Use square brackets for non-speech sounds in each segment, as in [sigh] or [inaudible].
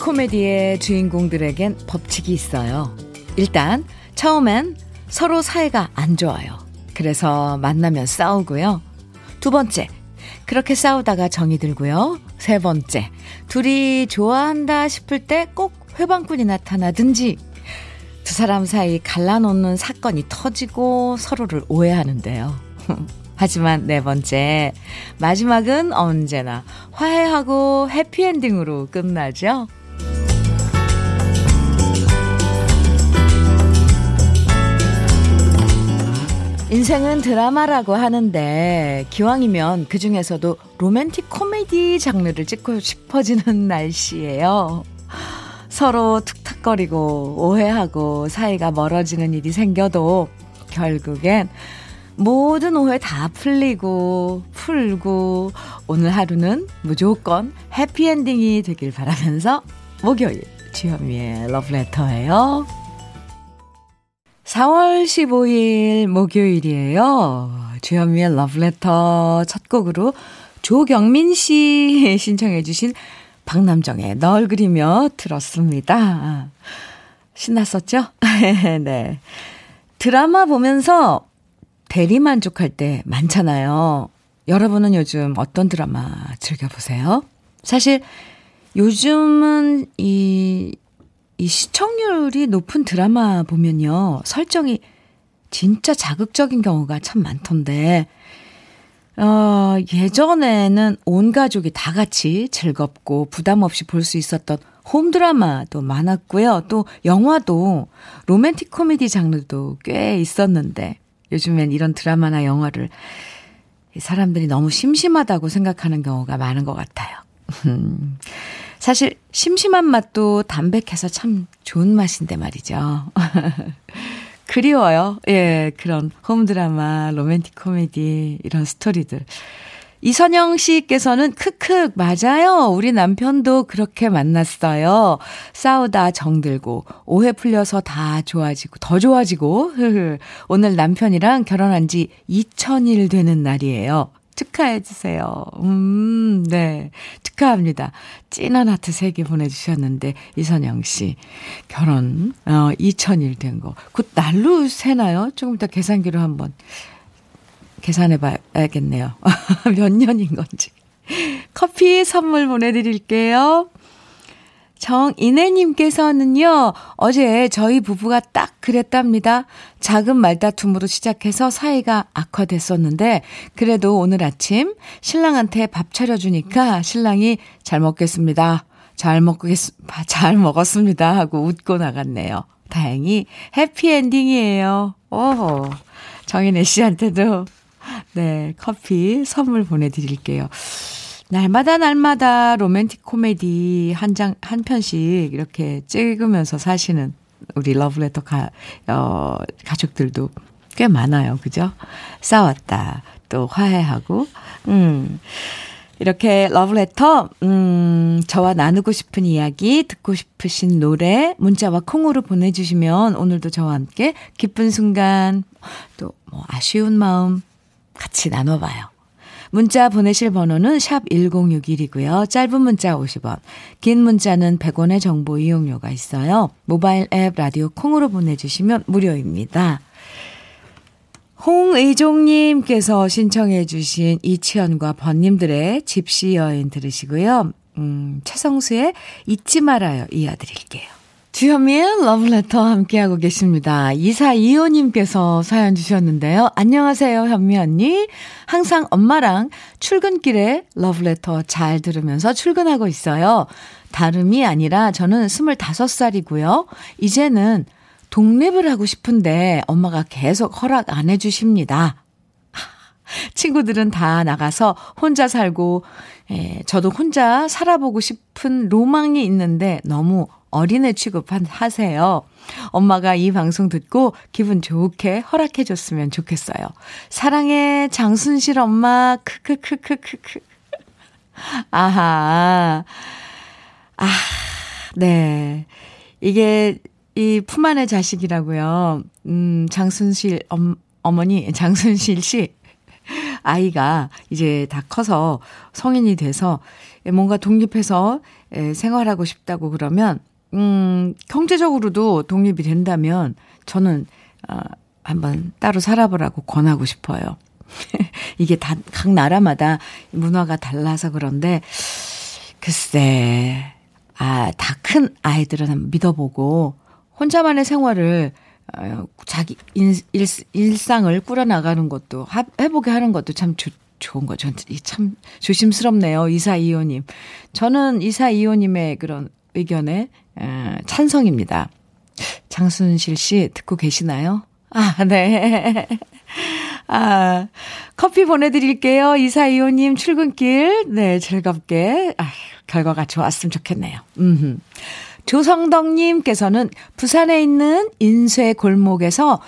코미디의 주인공들에겐 법칙이 있어요. 일단, 처음엔 서로 사이가 안 좋아요. 그래서 만나면 싸우고요. 두 번째, 그렇게 싸우다가 정이 들고요. 세 번째, 둘이 좋아한다 싶을 때 꼭 회방꾼이 나타나든지 두 사람 사이 갈라놓는 사건이 터지고 서로를 오해하는데요. [laughs] 하지만 네 번째, 마지막은 언제나 화해하고 해피엔딩으로 끝나죠. 인생은 드라마라고 하는데 기왕이면 그 중에서도 로맨틱 코미디 장르를 찍고 싶어지는 [laughs] 날씨예요. 서로 툭탁거리고 오해하고 사이가 멀어지는 일이 생겨도 결국엔 모든 오해 다 풀리고 풀고 오늘 하루는 무조건 해피엔딩이 되길 바라면서 목요일 주현미의 러브레터예요. 4월 15일 목요일이에요. 주현미의 러브레터 첫 곡으로 조경민 씨 [laughs] 신청해 주신 박남정의 널 그리며 들었습니다. 신났었죠? [laughs] 네. 드라마 보면서 대리만족할 때 많잖아요. 여러분은 요즘 어떤 드라마 즐겨보세요? 사실 요즘은 이, 이 시청률이 높은 드라마 보면요. 설정이 진짜 자극적인 경우가 참 많던데, 어, 예전에는 온 가족이 다 같이 즐겁고 부담 없이 볼 수 있었던 홈 드라마도 많았고요. 또 영화도 로맨틱 코미디 장르도 꽤 있었는데, 요즘엔 이런 드라마나 영화를 사람들이 너무 심심하다고 생각하는 경우가 많은 것 같아요. 사실 심심한 맛도 담백해서 참 좋은 맛인데 말이죠. [laughs] 그리워요. 예, 그런 홈 드라마, 로맨틱 코미디 이런 스토리들. 이선영 씨께서는 크크 맞아요. 우리 남편도 그렇게 만났어요. 싸우다 정들고 오해 풀려서 다 좋아지고 더 좋아지고 오늘 남편이랑 결혼한 지 2000일 되는 날이에요. 축하해 주세요. 음, 네. 축하합니다. 찐한 하트 3개 보내주셨는데, 이선영 씨. 결혼, 어, 2000일 된 거. 곧 날로 세나요? 조금 이따 계산기로 한번 계산해 봐야겠네요. [laughs] 몇 년인 건지. 커피 선물 보내드릴게요. 정인혜님께서는요, 어제 저희 부부가 딱 그랬답니다. 작은 말다툼으로 시작해서 사이가 악화됐었는데, 그래도 오늘 아침 신랑한테 밥 차려주니까 신랑이 잘 먹겠습니다. 잘 먹겠, 잘 먹었습니다. 하고 웃고 나갔네요. 다행히 해피엔딩이에요. 오, 정인혜 씨한테도 네, 커피 선물 보내드릴게요. 날마다 날마다 로맨틱 코미디 한 장, 한 편씩 이렇게 찍으면서 사시는 우리 러브레터 가, 어, 가족들도 꽤 많아요. 그죠? 싸웠다. 또 화해하고, 음. 이렇게 러브레터, 음, 저와 나누고 싶은 이야기, 듣고 싶으신 노래, 문자와 콩으로 보내주시면 오늘도 저와 함께 기쁜 순간, 또 뭐 아쉬운 마음, 같이 나눠봐요. 문자 보내실 번호는 샵 1061이고요. 짧은 문자 50원, 긴 문자는 100원의 정보 이용료가 있어요. 모바일 앱 라디오 콩으로 보내주시면 무료입니다. 홍의종님께서 신청해 주신 이치현과 번님들의 집시 여인 들으시고요. 음, 최성수의 잊지 말아요 이어드릴게요. 주현미의 러브레터 함께하고 계십니다. 2425님께서 사연 주셨는데요. 안녕하세요, 현미 언니. 항상 엄마랑 출근길에 러브레터 잘 들으면서 출근하고 있어요. 다름이 아니라 저는 25살이고요. 이제는 독립을 하고 싶은데 엄마가 계속 허락 안 해주십니다. [laughs] 친구들은 다 나가서 혼자 살고, 에, 저도 혼자 살아보고 싶은 로망이 있는데 너무 어린애 취급하세요. 엄마가 이 방송 듣고 기분 좋게 허락해 줬으면 좋겠어요. 사랑해, 장순실 엄마, 크크크크크크. 아하. 아, 네. 이게 이 품 안의 자식이라고요. 음, 장순실 엄, 어머니, 장순실 씨. 아이가 이제 다 커서 성인이 돼서 뭔가 독립해서 생활하고 싶다고 그러면, 음, 경제적으로도 독립이 된다면 저는, 어, 한번 따로 살아보라고 권하고 싶어요. [laughs] 이게 다, 각 나라마다 문화가 달라서 그런데, 글쎄, 아, 다 큰 아이들은 한번 믿어보고, 혼자만의 생활을, 어, 자기 인, 일, 일상을 꾸려나가는 것도, 하, 해보게 하는 것도 참 좋, 좋은 거죠. 참 조심스럽네요. 이사 이호님. 저는 이사 이호님의 그런 의견에 에, 찬성입니다. 장순실 씨 듣고 계시나요? 아, 네. [laughs] 아, 커피 보내드릴게요. 이사이호님 출근길. 네, 즐겁게. 아, 결과가 좋았으면 좋겠네요. 음. 조성덕님께서는 부산에 있는 인쇄 골목에서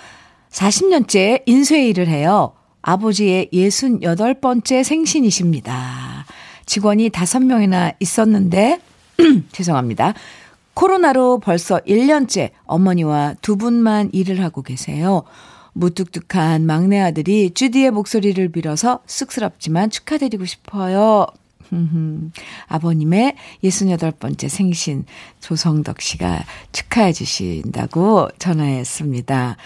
40년째 인쇄 일을 해요. 아버지의 68번째 생신이십니다. 직원이 5명이나 있었는데, [clears throat] 죄송합니다. 코로나로 벌써 1년째 어머니와 두 분만 일을 하고 계세요. 무뚝뚝한 막내 아들이 주디의 목소리를 빌어서 쑥스럽지만 축하드리고 싶어요. [laughs] 아버님의 68번째 생신 조성덕 씨가 축하해 주신다고 전화했습니다.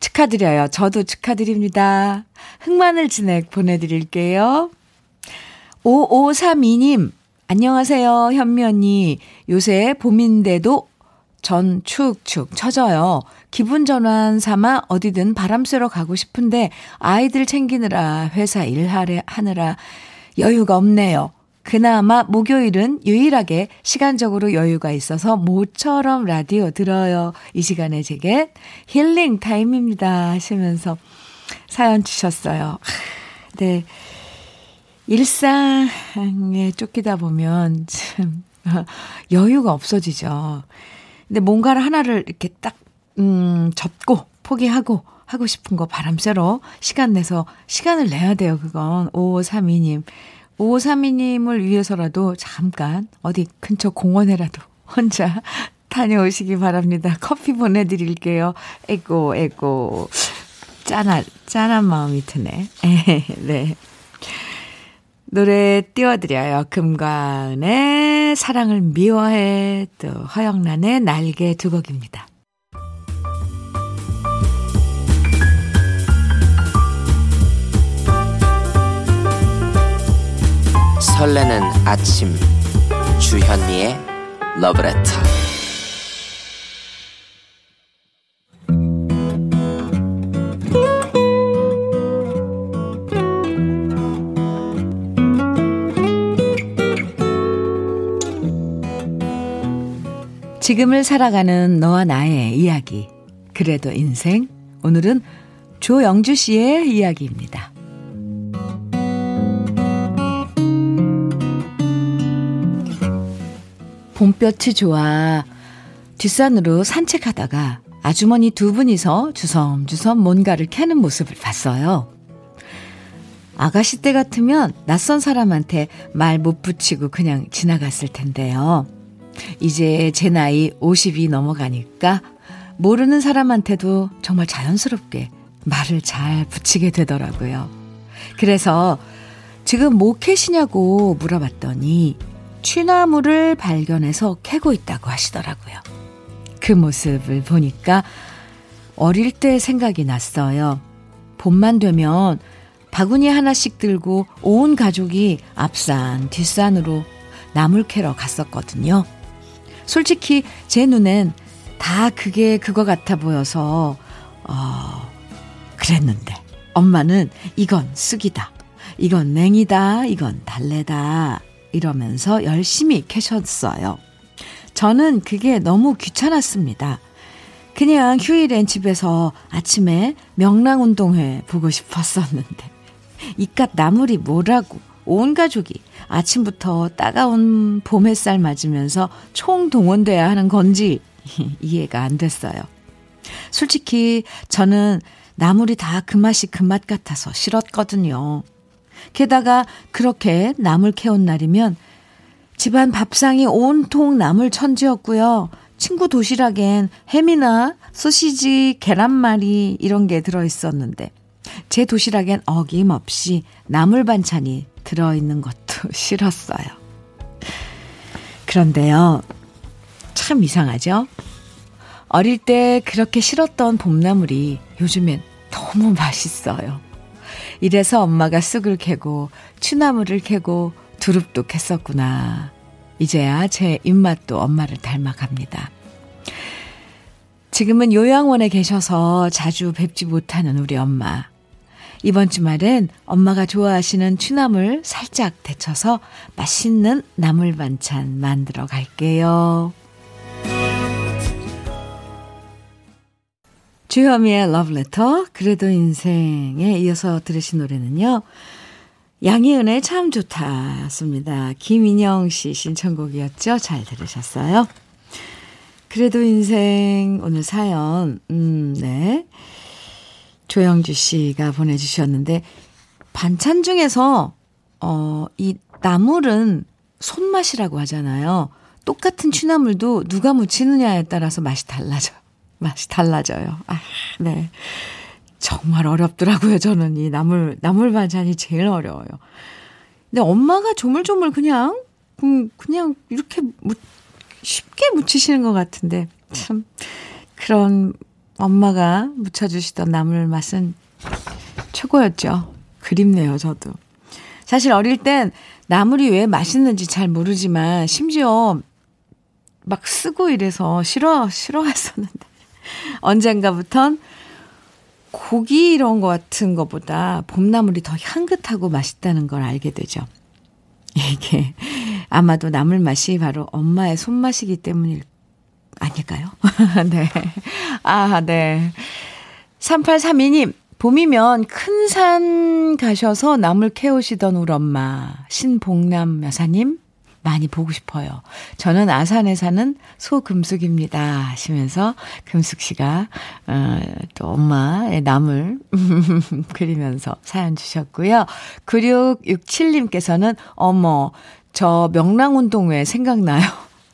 축하드려요. 저도 축하드립니다. 흑마늘 진액 보내드릴게요. 5532님, 안녕하세요, 현미 언니. 요새 봄인데도 전 축축 처져요. 기분 전환 삼아 어디든 바람 쐬러 가고 싶은데 아이들 챙기느라 회사 일하느라 여유가 없네요. 그나마 목요일은 유일하게 시간적으로 여유가 있어서 모처럼 라디오 들어요. 이 시간에 제게 힐링 타임입니다. 하시면서 사연 주셨어요. 네. 일상에 쫓기다 보면 참 [laughs] 여유가 없어지죠. 근데 뭔가를 하나를 이렇게 딱, 음, 접고 포기하고 하고 싶은 거 바람 쐬러 시간 내서 시간을 내야 돼요. 그건 5532님. 5532님을 위해서라도 잠깐 어디 근처 공원에라도 [laughs] 혼자 다녀오시기 바랍니다. 커피 보내드릴게요. 에고, 에고. 짠한, 짠한 마음이 드네. [laughs] 네. 노래 띄워드려요. 금관의 사랑을 미워해, 또 허영란의 날개 두 곡입니다. 설레는 아침 주현미의 러브레터 지금을 살아가는 너와 나의 이야기 그래도 인생 오늘은 조영주 씨의 이야기입니다. 봄볕이 좋아 뒷산으로 산책하다가 아주머니 두 분이서 주섬주섬 뭔가를 캐는 모습을 봤어요. 아가씨 때 같으면 낯선 사람한테 말 못 붙이고 그냥 지나갔을 텐데요. 이제 제 나이 50이 넘어가니까 모르는 사람한테도 정말 자연스럽게 말을 잘 붙이게 되더라고요. 그래서 지금 뭐 캐시냐고 물어봤더니 취나무를 발견해서 캐고 있다고 하시더라고요. 그 모습을 보니까 어릴 때 생각이 났어요. 봄만 되면 바구니 하나씩 들고 온 가족이 앞산 뒷산으로 나물 캐러 갔었거든요. 솔직히 제 눈엔 다 그게 그거 같아 보여서 어 그랬는데 엄마는 이건 쑥이다. 이건 냉이다. 이건 달래다. 이러면서 열심히 캐셨어요. 저는 그게 너무 귀찮았습니다. 그냥 휴일엔 집에서 아침에 명랑 운동회 보고 싶었었는데 이깟 나물이 뭐라고 온 가족이 아침부터 따가운 봄 햇살 맞으면서 총동원돼야 하는 건지 [laughs] 이해가 안 됐어요. 솔직히 저는 나물이 다 그 맛이 그 맛 같아서 싫었거든요. 게다가 그렇게 나물 캐온 날이면 집안 밥상이 온통 나물 천지였고요. 친구 도시락엔 햄이나 소시지, 계란말이 이런 게 들어있었는데 제 도시락엔 어김없이 나물 반찬이 들어있는 것도 [laughs] 싫었어요. 그런데요, 참 이상하죠? 어릴 때 그렇게 싫었던 봄나물이 요즘엔 너무 맛있어요. 이래서 엄마가 쑥을 캐고 추나물을 캐고 두릅도 캤었구나. 이제야 제 입맛도 엄마를 닮아갑니다. 지금은 요양원에 계셔서 자주 뵙지 못하는 우리 엄마. 이번 주말엔 엄마가 좋아하시는 취나물 살짝 데쳐서 맛있는 나물 반찬 만들어 갈게요. 주현미의 러브레터, 그래도 인생에 이어서 들으신 노래는요. 양희은의 참 좋다였습니다. 김인영 씨 신청곡이었죠. 잘 들으셨어요? 그래도 인생 오늘 사연 음, 네. 조영주 씨가 보내주셨는데 반찬 중에서 어, 이 나물은 손맛이라고 하잖아요. 똑같은 취나물도 누가 무치느냐에 따라서 맛이 달라져요. 맛이 달라져요. 아, 네. 정말 어렵더라고요. 저는 이 나물, 나물 반찬이 제일 어려워요. 근데 엄마가 조물조물 그냥, 음, 그냥 이렇게 무, 쉽게 묻히시는 것 같은데, 참, 그런 엄마가 묻혀주시던 나물 맛은 최고였죠. 그립네요, 저도. 사실 어릴 땐 나물이 왜 맛있는지 잘 모르지만, 심지어 막 쓰고 이래서 싫어, 싫어했었는데. [laughs] 언젠가부턴 고기 이런 거 같은 것보다 봄나물이 더 향긋하고 맛있다는 걸 알게 되죠. 이게 아마도 나물 맛이 바로 엄마의 손맛이기 때문일 아닐까요? [laughs] 네. 아, 네. 3832님, 봄이면 큰 산 가셔서 나물 캐오시던 우리 엄마, 신봉남 여사님, 많이 보고 싶어요. 저는 아산에 사는 소금숙입니다. 하시면서 금숙 씨가, 어, 또 엄마의 나물 [laughs] 그리면서 사연 주셨고요. 9667님께서는, 어머, 저 명랑운동회 생각나요.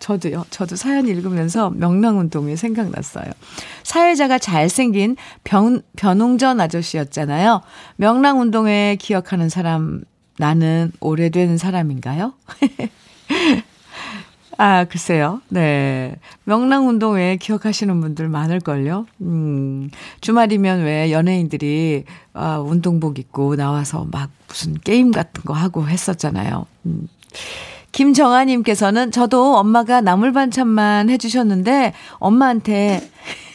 저도요. 저도 사연 읽으면서 명랑운동회 생각났어요. 사회자가 잘생긴 변, 변웅전 아저씨였잖아요. 명랑운동회 기억하는 사람, 나는 오래된 사람인가요? [laughs] 아, 글쎄요. 네. 명랑운동 회 기억하시는 분들 많을걸요. 음, 주말이면 왜 연예인들이, 아, 운동복 입고 나와서 막 무슨 게임 같은 거 하고 했었잖아요. 음. 김정아님께서는 저도 엄마가 나물 반찬만 해주셨는데 엄마한테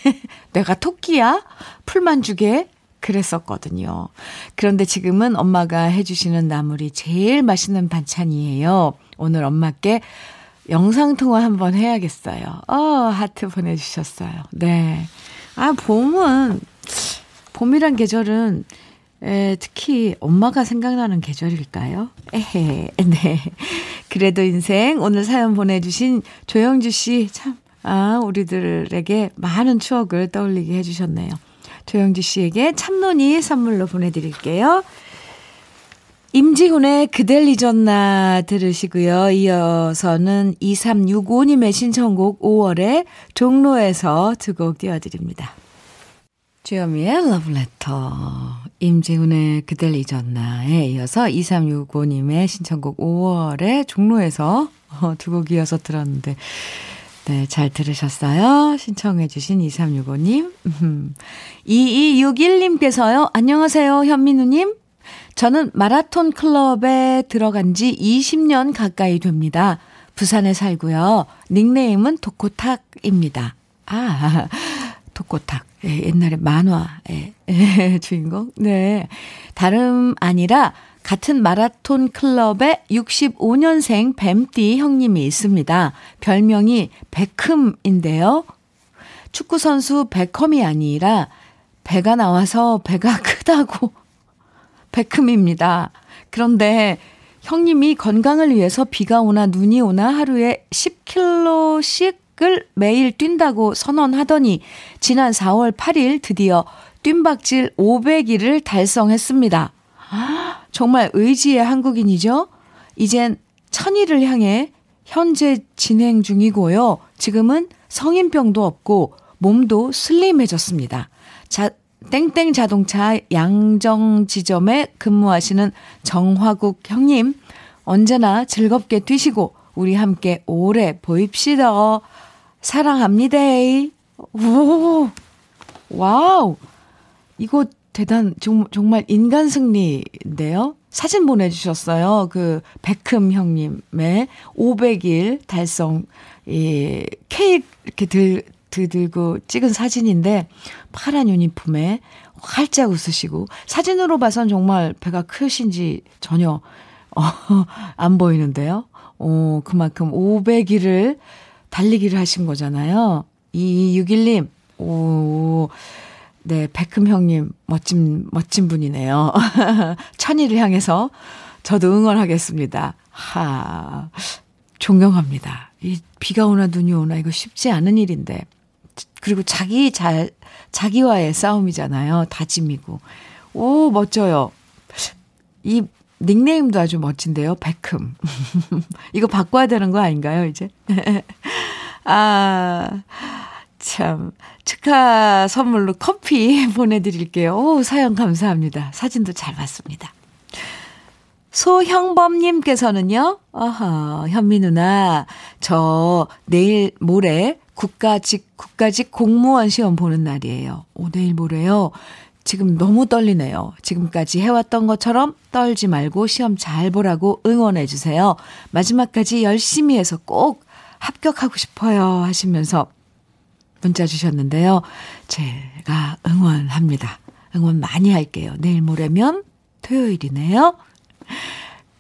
[laughs] 내가 토끼야? 풀만 주게? 그랬었거든요. 그런데 지금은 엄마가 해주시는 나물이 제일 맛있는 반찬이에요. 오늘 엄마께 영상통화 한번 해야겠어요. 어, 하트 보내주셨어요. 네. 아, 봄은, 봄이란 계절은, 에, 특히 엄마가 생각나는 계절일까요? 에헤, 네. 그래도 인생, 오늘 사연 보내주신 조영주 씨, 참, 아, 우리들에게 많은 추억을 떠올리게 해주셨네요. 조영주 씨에게 참론이 선물로 보내드릴게요. 임지훈의 그댈 잊었나 들으시고요. 이어서는 2365님의 신청곡 5월에 종로에서 두 곡 띄워드립니다. 주여미의 러브레터 임지훈의 그댈 잊었나에 이어서 2365님의 신청곡 5월에 종로에서 어, 두 곡 이어서 들었는데 네, 잘 들으셨어요? 신청해주신 2365님. 2261님께서요, 안녕하세요, 현민우님. 저는 마라톤 클럽에 들어간 지 20년 가까이 됩니다. 부산에 살고요. 닉네임은 도코탁입니다. 아, [laughs] 도코탁. 예, 옛날에 만화 의 [laughs] 주인공. 네. 다름 아니라 같은 마라톤 클럽의 65년생 뱀띠 형님이 있습니다. 별명이 베큼인데요. 축구 선수 베컴이 아니라 배가 나와서 배가 [laughs] 크다고 베큼입니다. 그런데 형님이 건강을 위해서 비가 오나 눈이 오나 하루에 10km씩을 매일 뛴다고 선언하더니 지난 4월 8일 드디어 뜀박질 500일을 달성했습니다. 정말 의지의 한국인이죠? 이젠 천일을 향해 현재 진행 중이고요. 지금은 성인병도 없고 몸도 슬림해졌습니다. 자, 땡땡 자동차 양정 지점에 근무하시는 정화국 형님, 언제나 즐겁게 뛰시고 우리 함께 오래 보입시다. 사랑합니다. 오, 와우. 이거 대단, 정, 정말 인간 승리인데요? 사진 보내주셨어요. 그, 배 큰 형님의 500일 달성, 이, 케이크 이렇게 들, 들고 찍은 사진인데, 파란 유니폼에 활짝 웃으시고, 사진으로 봐선 정말 배가 크신지 전혀, 어, [laughs] 안 보이는데요. 어, 그만큼 500일을 달리기를 하신 거잖아요. 2261님, 오, 네, 백흠 형님, 멋진, 멋진 분이네요. [laughs] 천일을 향해서 저도 응원하겠습니다. 하, 존경합니다. 이 비가 오나 눈이 오나 이거 쉽지 않은 일인데. 그리고 자기 잘, 자기와의 싸움이잖아요. 다짐이고. 오, 멋져요. 이 닉네임도 아주 멋진데요. 백흠. [laughs] 이거 바꿔야 되는 거 아닌가요, 이제? [laughs] 아, 참. 축하 선물로 커피 [laughs] 보내드릴게요. 오, 사연 감사합니다. 사진도 잘 봤습니다. 소형범님께서는요, 아하, 현미 누나, 저 내일 모레 국가직, 국가직 공무원 시험 보는 날이에요. 오, 내일 모레요. 지금 너무 떨리네요. 지금까지 해왔던 것처럼 떨지 말고 시험 잘 보라고 응원해주세요. 마지막까지 열심히 해서 꼭 합격하고 싶어요. 하시면서 문자 주셨는데요. 제가 응원합니다. 응원 많이 할게요. 내일 모레면 토요일이네요.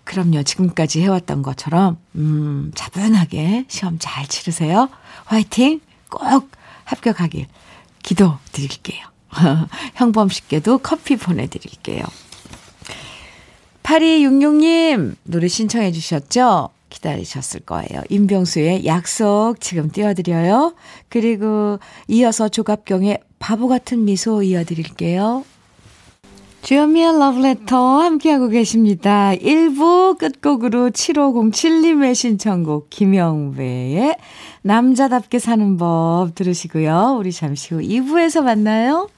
그럼요. 지금까지 해왔던 것처럼, 음, 차분하게 시험 잘 치르세요. 화이팅! 꼭 합격하길 기도 드릴게요. [laughs] 형범 씨께도 커피 보내드릴게요. 8266님, 노래 신청해 주셨죠? 기다리셨을 거예요. 임병수의 약속 지금 띄워드려요. 그리고 이어서 조갑경의 바보 같은 미소 이어드릴게요. 주현미의 러브레터 함께하고 계십니다. 1부 끝곡으로 7507님의 신청곡 김영배의 남자답게 사는 법 들으시고요. 우리 잠시 후 2부에서 만나요.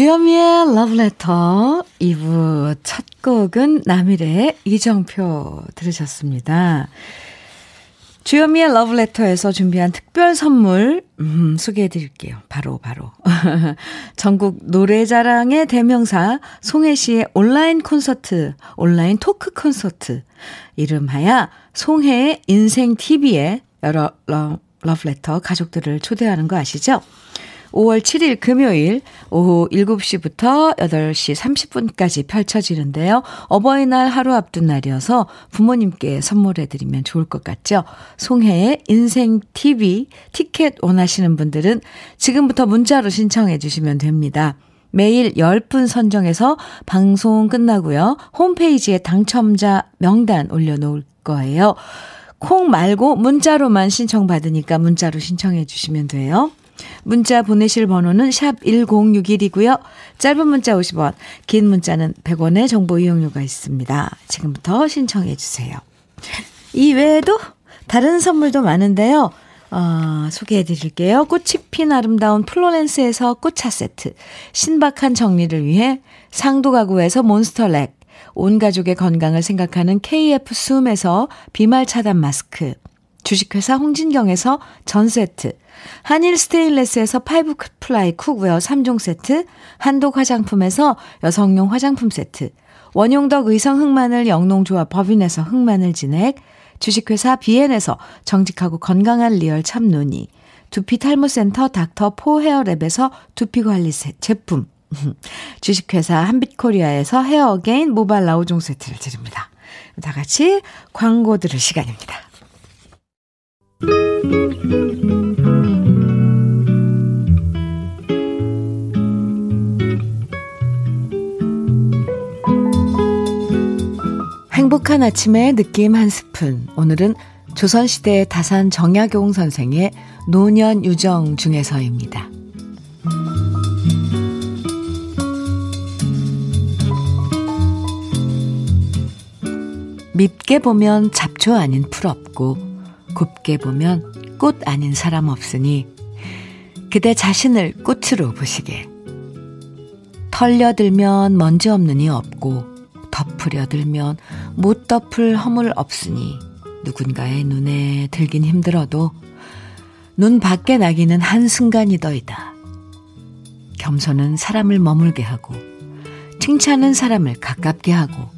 주현미의 러브레터 2부 첫 곡은 남일해 이정표 들으셨습니다. 주현미의 러브레터에서 준비한 특별 선물 음, 소개해 드릴게요. 바로 바로 [laughs] 전국 노래자랑의 대명사 송해 씨의 온라인 콘서트, 온라인 토크 콘서트 이름하여 송해의 인생 TV에 여러 러, 러브레터 가족들을 초대하는 거 아시죠? 5월 7일 금요일 오후 7시부터 8시 30분까지 펼쳐지는데요. 어버이날 하루 앞둔 날이어서 부모님께 선물해드리면 좋을 것 같죠? 송혜의 인생TV 티켓 원하시는 분들은 지금부터 문자로 신청해 주시면 됩니다. 매일 10분 선정해서 방송 끝나고요. 홈페이지에 당첨자 명단 올려놓을 거예요. 콩 말고 문자로만 신청받으니까 문자로 신청해 주시면 돼요. 문자 보내실 번호는 샵 1061이고요. 짧은 문자 50원, 긴 문자는 100원의 정보 이용료가 있습니다. 지금부터 신청해 주세요. 이 외에도 다른 선물도 많은데요. 어, 소개해 드릴게요. 꽃이 핀 아름다운 플로렌스에서 꽃차 세트, 신박한 정리를 위해 상도 가구에서 몬스터렉, 온 가족의 건강을 생각하는 KF 숨에서 비말 차단 마스크, 주식회사 홍진경에서 전 세트, 한일 스테인레스에서 five ply cookware 3종 세트, 한독 화장품에서 여성용 화장품 세트, 원용덕 의성 흑마늘 영농조합 법인에서 흑마늘 진액, 주식회사 비엔에서 정직하고 건강한 리얼 참눈이, 두피 탈모센터 닥터 포 헤어랩에서 두피 관리 제품, [laughs] 주식회사 한빛코리아에서 헤어 어게인 모발 라우종 세트를 드립니다. 다 같이 광고 들을 시간입니다. 행복한 아침의 느낌 한 스푼. 오늘은 조선시대 다산 정약용 선생의 노년 유정 중에서입니다. 밉게 보면 잡초 아닌 풀 없고 곱게 보면 꽃 아닌 사람 없으니 그대 자신을 꽃으로 보시게. 털려들면 먼지 없는 이 없고 덮으려 들면 못 덮을 허물 없으니 누군가의 눈에 들긴 힘들어도 눈 밖에 나기는 한순간이더이다. 겸손은 사람을 머물게 하고 칭찬은 사람을 가깝게 하고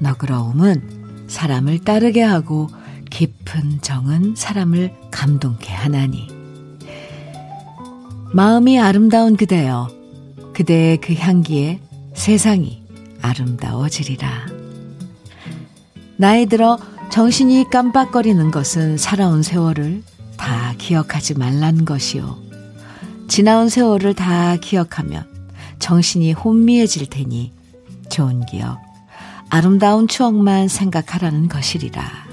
너그러움은 사람을 따르게 하고 깊은 정은 사람을 감동케 하나니 마음이 아름다운 그대여 그대의 그 향기에 세상이 아름다워지리라 나이 들어 정신이 깜빡거리는 것은 살아온 세월을 다 기억하지 말란 것이요. 지나온 세월을 다 기억하면 정신이 혼미해질 테니 좋은 기억, 아름다운 추억만 생각하라는 것이리라.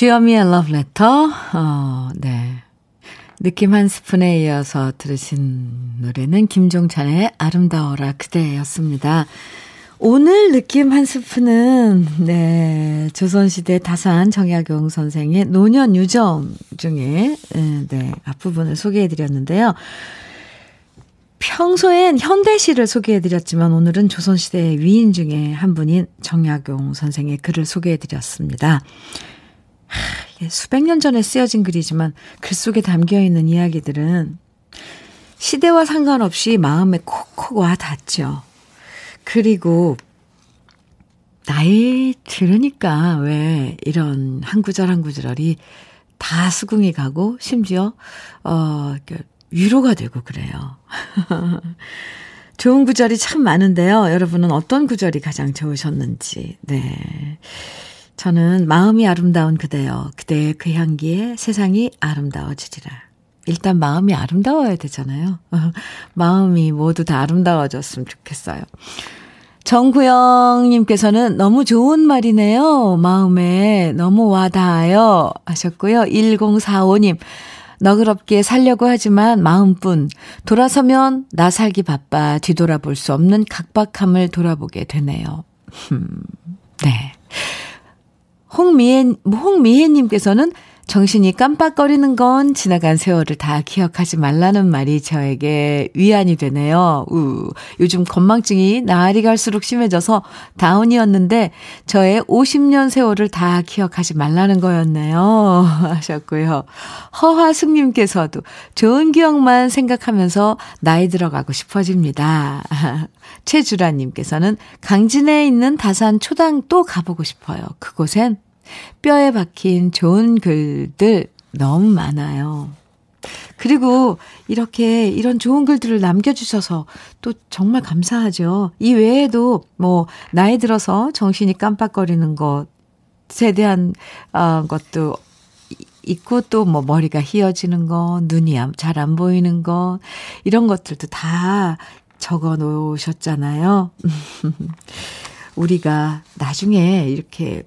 주여미의 러브레터, 어, 네. 느낌 한 스푼에 이어서 들으신 노래는 김종찬의 아름다워라 그대였습니다. 오늘 느낌 한 스푼은, 네, 조선시대 다산 정약용 선생의 노년 유정 중에, 네, 앞부분을 소개해 드렸는데요. 평소엔 현대시를 소개해드렸지만 오늘은 조선시대의 위인 중에 한 분인 정약용 선생의 글을 소개해드렸습니다. 수백 년 전에 쓰여진 글이지만 글 속에 담겨 있는 이야기들은 시대와 상관없이 마음에 콕콕 와 닿죠. 그리고 나이 들으니까 왜 이런 한 구절 한 구절이 다 수긍이 가고 심지어 어 위로가 되고 그래요. [laughs] 좋은 구절이 참 많은데요. 여러분은 어떤 구절이 가장 좋으셨는지. 네. 저는 마음이 아름다운 그대여, 그대의 그 향기에 세상이 아름다워지리라. 일단 마음이 아름다워야 되잖아요. [laughs] 마음이 모두 다 아름다워졌으면 좋겠어요. 정구영님께서는 너무 좋은 말이네요. 마음에 너무 와닿아요. 하셨고요. 1045님. 너그럽게 살려고 하지만 마음뿐 돌아서면 나 살기 바빠 뒤돌아볼 수 없는 각박함을 돌아보게 되네요. [laughs] 네. 홍미애, 홍미애님께서는 정신이 깜빡거리는 건 지나간 세월을 다 기억하지 말라는 말이 저에게 위안이 되네요. 우, 요즘 건망증이 날이 갈수록 심해져서 다운이었는데 저의 50년 세월을 다 기억하지 말라는 거였네요. [laughs] 하셨고요. 허화숙님께서도 좋은 기억만 생각하면서 나이 들어가고 싶어집니다. [laughs] 최주라님께서는 강진에 있는 다산 초당 또 가보고 싶어요. 그곳엔 뼈에 박힌 좋은 글들 너무 많아요. 그리고 이렇게 이런 좋은 글들을 남겨주셔서 또 정말 감사하죠. 이 외에도 뭐 나이 들어서 정신이 깜빡거리는 것에 대한 어, 것도 있고 또 뭐 머리가 휘어지는 거, 눈이 잘 안 보이는 거 이런 것들도 다 적어 놓으셨잖아요. [laughs] 우리가 나중에 이렇게 예?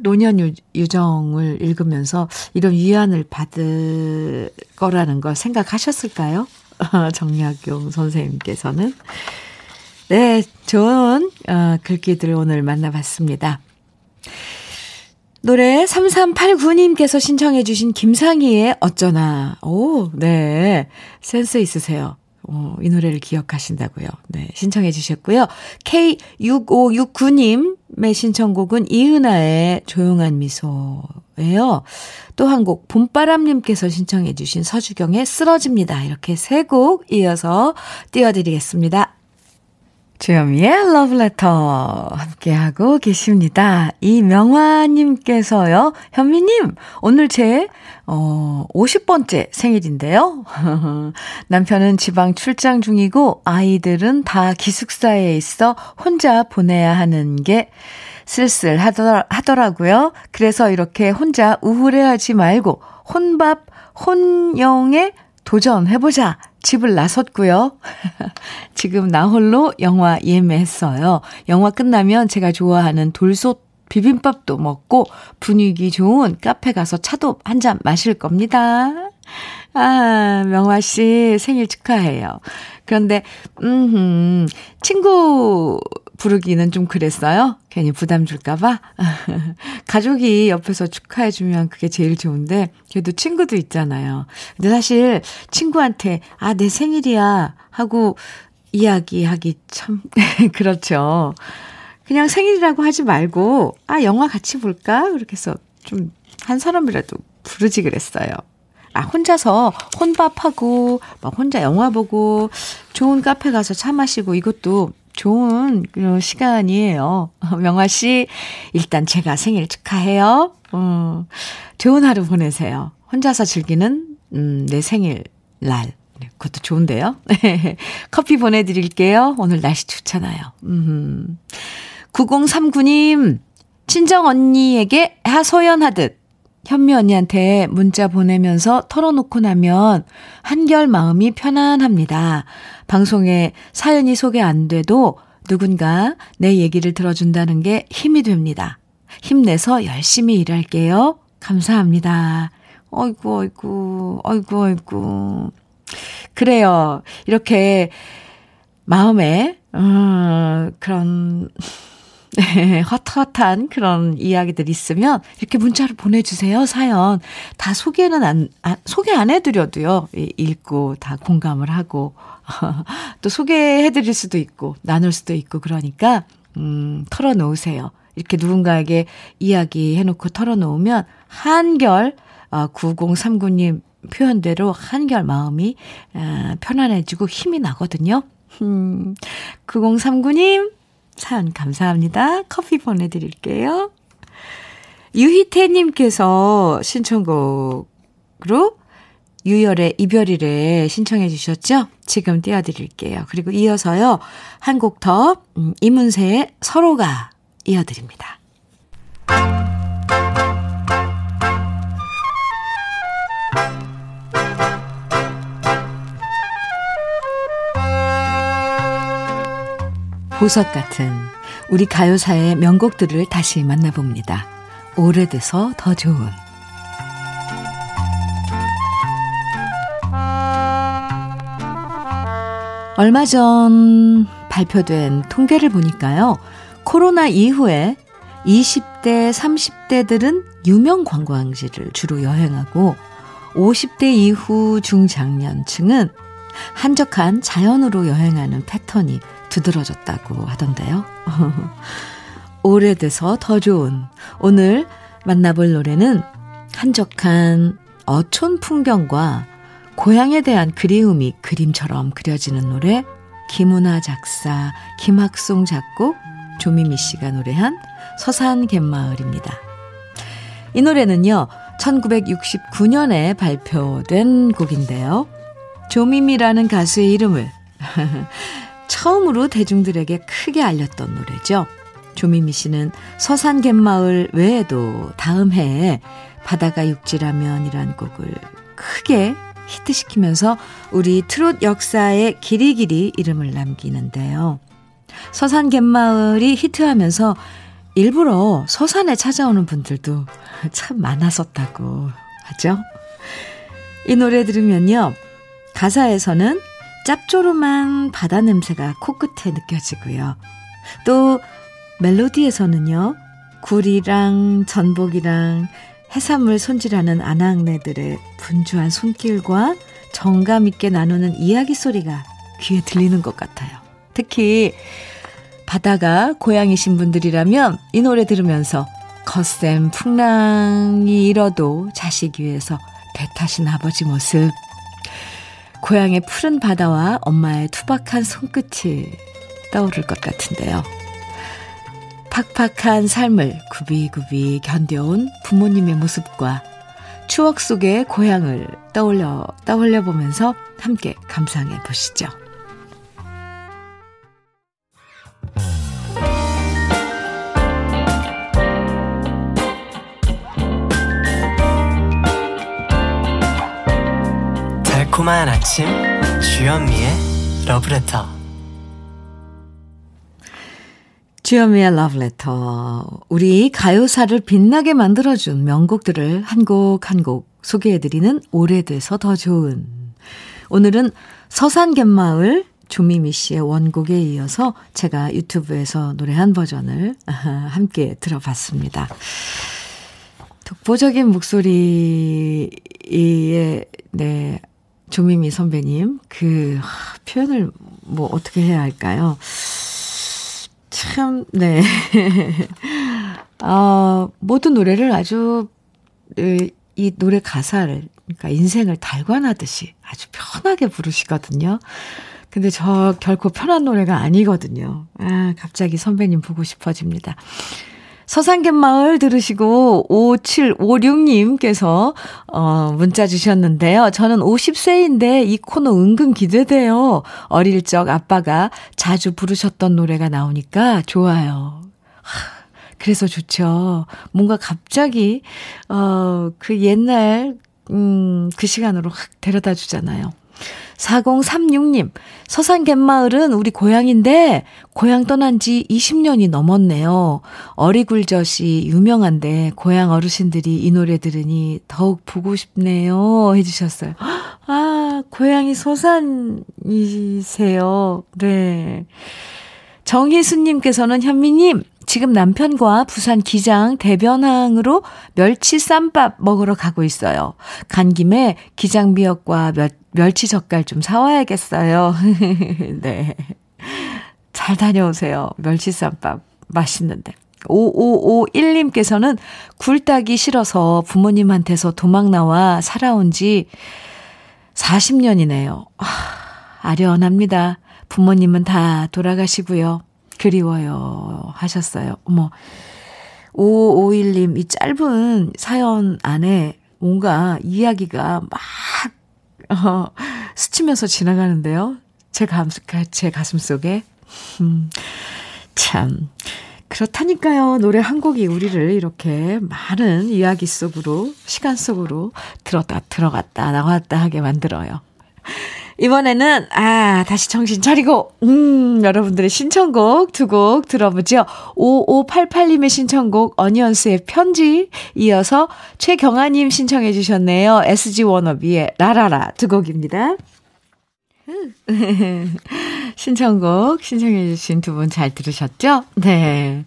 노년 유, 유정을 읽으면서 이런 위안을 받을 거라는 걸 생각하셨을까요? [laughs] 정약용 선생님께서는. 네, 좋은 어, 글귀들 오늘 만나봤습니다. 노래 3389님께서 신청해 주신 김상희의 어쩌나. 오, 네. 센스 있으세요. 어, 이 노래를 기억하신다고요. 네, 신청해 주셨고요. K6569님의 신청곡은 이은아의 조용한 미소예요. 또 한 곡 봄바람님께서 신청해 주신 서주경의 쓰러집니다. 이렇게 세 곡 이어서 띄워드리겠습니다. 주현미의 러브레터 함께하고 계십니다. 이명화님께서요, 현미님, 오늘 제, 어, 50번째 생일인데요. [laughs] 남편은 지방 출장 중이고, 아이들은 다 기숙사에 있어 혼자 보내야 하는 게 쓸쓸 하더라고요. 그래서 이렇게 혼자 우울해하지 말고, 혼밥, 혼영에 도전해보자 집을 나섰고요. [laughs] 지금 나 홀로 영화 예매했어요. 영화 끝나면 제가 좋아하는 돌솥 비빔밥도 먹고 분위기 좋은 카페 가서 차도 한 잔 마실 겁니다. 아, 명화 씨 생일 축하해요. 그런데, 음, 친구 부르기는 좀 그랬어요. 괜히 부담 줄까봐. [laughs] 가족이 옆에서 축하해주면 그게 제일 좋은데, 그래도 친구도 있잖아요. 근데 사실 친구한테, 아, 내 생일이야. 하고 이야기하기 참, [laughs] 그렇죠. 그냥 생일이라고 하지 말고, 아, 영화 같이 볼까? 그렇게 해서 좀, 한 사람이라도 부르지 그랬어요. 아, 혼자서 혼밥하고, 막 혼자 영화 보고, 좋은 카페 가서 차 마시고, 이것도 좋은 시간이에요. [laughs] 명화 씨, 일단 제가 생일 축하해요. 음, 좋은 하루 보내세요. 혼자서 즐기는, 음, 내 생일 날. 네, 그것도 좋은데요. [laughs] 커피 보내드릴게요. 오늘 날씨 좋잖아요. 음. 9039님, 친정 언니에게 하소연하듯 현미 언니한테 문자 보내면서 털어놓고 나면 한결 마음이 편안합니다. 방송에 사연이 소개 안 돼도 누군가 내 얘기를 들어준다는 게 힘이 됩니다. 힘내서 열심히 일할게요. 감사합니다. 어이구, 어이구, 어이구, 어이구. 그래요. 이렇게 마음에, 음, 그런, 네, 헛헛한 그런 이야기들 있으면 이렇게 문자로 보내주세요, 사연. 다 소개는 안, 아, 소개 안 해드려도요, 읽고 다 공감을 하고, [laughs] 또 소개해드릴 수도 있고, 나눌 수도 있고, 그러니까, 음, 털어놓으세요. 이렇게 누군가에게 이야기 해놓고 털어놓으면 한결, 어, 9039님 표현대로 한결 마음이, 어, 편안해지고 힘이 나거든요. 음, 9039님, 사연 감사합니다. 커피 보내드릴게요. 유희태님께서 신청곡으로 유열의 이별이래 신청해 주셨죠? 지금 띄워드릴게요. 그리고 이어서요, 한 곡 더, 음, 이문세의 서로가 이어드립니다. 보석 같은 우리 가요사의 명곡들을 다시 만나봅니다. 오래돼서 더 좋은 얼마 전 발표된 통계를 보니까요. 코로나 이후에 20대, 30대들은 유명 관광지를 주로 여행하고 50대 이후 중장년층은 한적한 자연으로 여행하는 패턴이 두드러졌다고 하던데요. [laughs] 오래돼서 더 좋은 오늘 만나볼 노래는 한적한 어촌 풍경과 고향에 대한 그리움이 그림처럼 그려지는 노래 김은아 작사, 김학송 작곡, 조미미 씨가 노래한 서산 갯마을입니다. 이 노래는요, 1969년에 발표된 곡인데요. 조미미라는 가수의 이름을 [laughs] 처음으로 대중들에게 크게 알렸던 노래죠. 조미미 씨는 서산 갯마을 외에도 다음 해에 바다가 육지라면이란 곡을 크게 히트시키면서 우리 트롯 역사에 길이길이 이름을 남기는데요. 서산 갯마을이 히트하면서 일부러 서산에 찾아오는 분들도 참 많았었다고 하죠. 이 노래 들으면요. 가사에서는 짭조름한 바다 냄새가 코끝에 느껴지고요. 또 멜로디에서는요. 굴이랑 전복이랑 해산물 손질하는 아낙네들의 분주한 손길과 정감 있게 나누는 이야기 소리가 귀에 들리는 것 같아요. 특히 바다가 고향이신 분들이라면 이 노래 들으면서 겉샘 풍랑이 일어도 자식 위해서 배 타신 아버지 모습 고향의 푸른 바다와 엄마의 투박한 손끝이 떠오를 것 같은데요. 팍팍한 삶을 굽이굽이 견뎌온 부모님의 모습과 추억 속의 고향을 떠올려, 떠올려 보면서 함께 감상해 보시죠. 달콤한 아침 주현미의 러브레터. 주현미의 러브레터. 우리 가요사를 빛나게 만들어준 명곡들을 한 곡 한 곡 소개해드리는 오래돼서 더 좋은. 오늘은 서산갯마을 조미미 씨의 원곡에 이어서 제가 유튜브에서 노래한 버전을 [laughs] 함께 들어봤습니다. 독보적인 목소리의 네 조미미 선배님 그 표현을 뭐 어떻게 해야 할까요? 참 네. [laughs] 어, 모든 노래를 아주 이 노래 가사를 그러니까 인생을 달관하듯이 아주 편하게 부르시거든요. 근데 저 결코 편한 노래가 아니거든요. 아, 갑자기 선배님 보고 싶어집니다. 서산갯 마을 들으시고 5756님께서 어, 문자 주셨는데요. 저는 50세인데 이 코너 은근 기대돼요. 어릴 적 아빠가 자주 부르셨던 노래가 나오니까 좋아요. 그래서 좋죠. 뭔가 갑자기 어, 그 옛날 음, 그 시간으로 확 데려다 주잖아요. 4036님, 서산 갯마을은 우리 고향인데, 고향 떠난 지 20년이 넘었네요. 어리굴젓이 유명한데, 고향 어르신들이 이 노래 들으니 더욱 보고 싶네요. 해주셨어요. 아, 고향이 서산이세요. 네. 정희수님께서는 현미님, 지금 남편과 부산 기장 대변항으로 멸치 쌈밥 먹으러 가고 있어요. 간 김에 기장 미역과 멸, 멸치 젓갈 좀 사와야겠어요. [laughs] 네. 잘 다녀오세요. 멸치 쌈밥 맛있는데. 5551님께서는 굴 따기 싫어서 부모님한테서 도망 나와 살아온 지 40년이네요. 아, 아련합니다. 부모님은 다 돌아가시고요. 그리워요. 하셨어요. 어머. 5551님, 이 짧은 사연 안에 뭔가 이야기가 막, 어, 스치면서 지나가는데요. 제 감, 제 가슴 속에. 음, 참. 그렇다니까요. 노래 한 곡이 우리를 이렇게 많은 이야기 속으로, 시간 속으로 들었다, 들어갔다, 나왔다 하게 만들어요. 이번에는, 아, 다시 정신 차리고, 음, 여러분들의 신청곡 두 곡 들어보죠. 5588님의 신청곡, 어니언스의 편지, 이어서 최경아님 신청해 주셨네요. SG 워너비의 라라라 두 곡입니다. [laughs] 신청곡 신청해 주신 두 분 잘 들으셨죠? 네.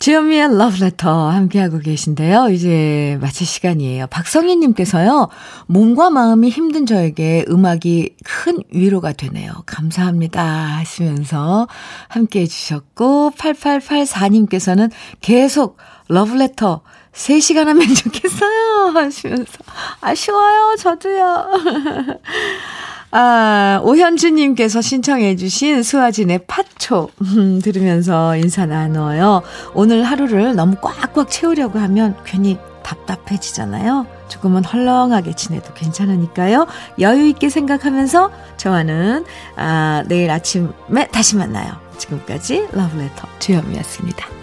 주현미의 러브레터 함께하고 계신데요. 이제 마칠 시간이에요. 박성희님께서요. 몸과 마음이 힘든 저에게 음악이 큰 위로가 되네요. 감사합니다 하시면서 함께해 주셨고 8884님께서는 계속 러브레터 3시간 하면 좋겠어요 하시면서 아쉬워요 저도요. 아, 오현주님께서 신청해주신 수아진의 파초, 음, 들으면서 인사 나눠요. 오늘 하루를 너무 꽉꽉 채우려고 하면 괜히 답답해지잖아요. 조금은 헐렁하게 지내도 괜찮으니까요. 여유있게 생각하면서 저와는, 아, 내일 아침에 다시 만나요. 지금까지 러브레터 주현미였습니다.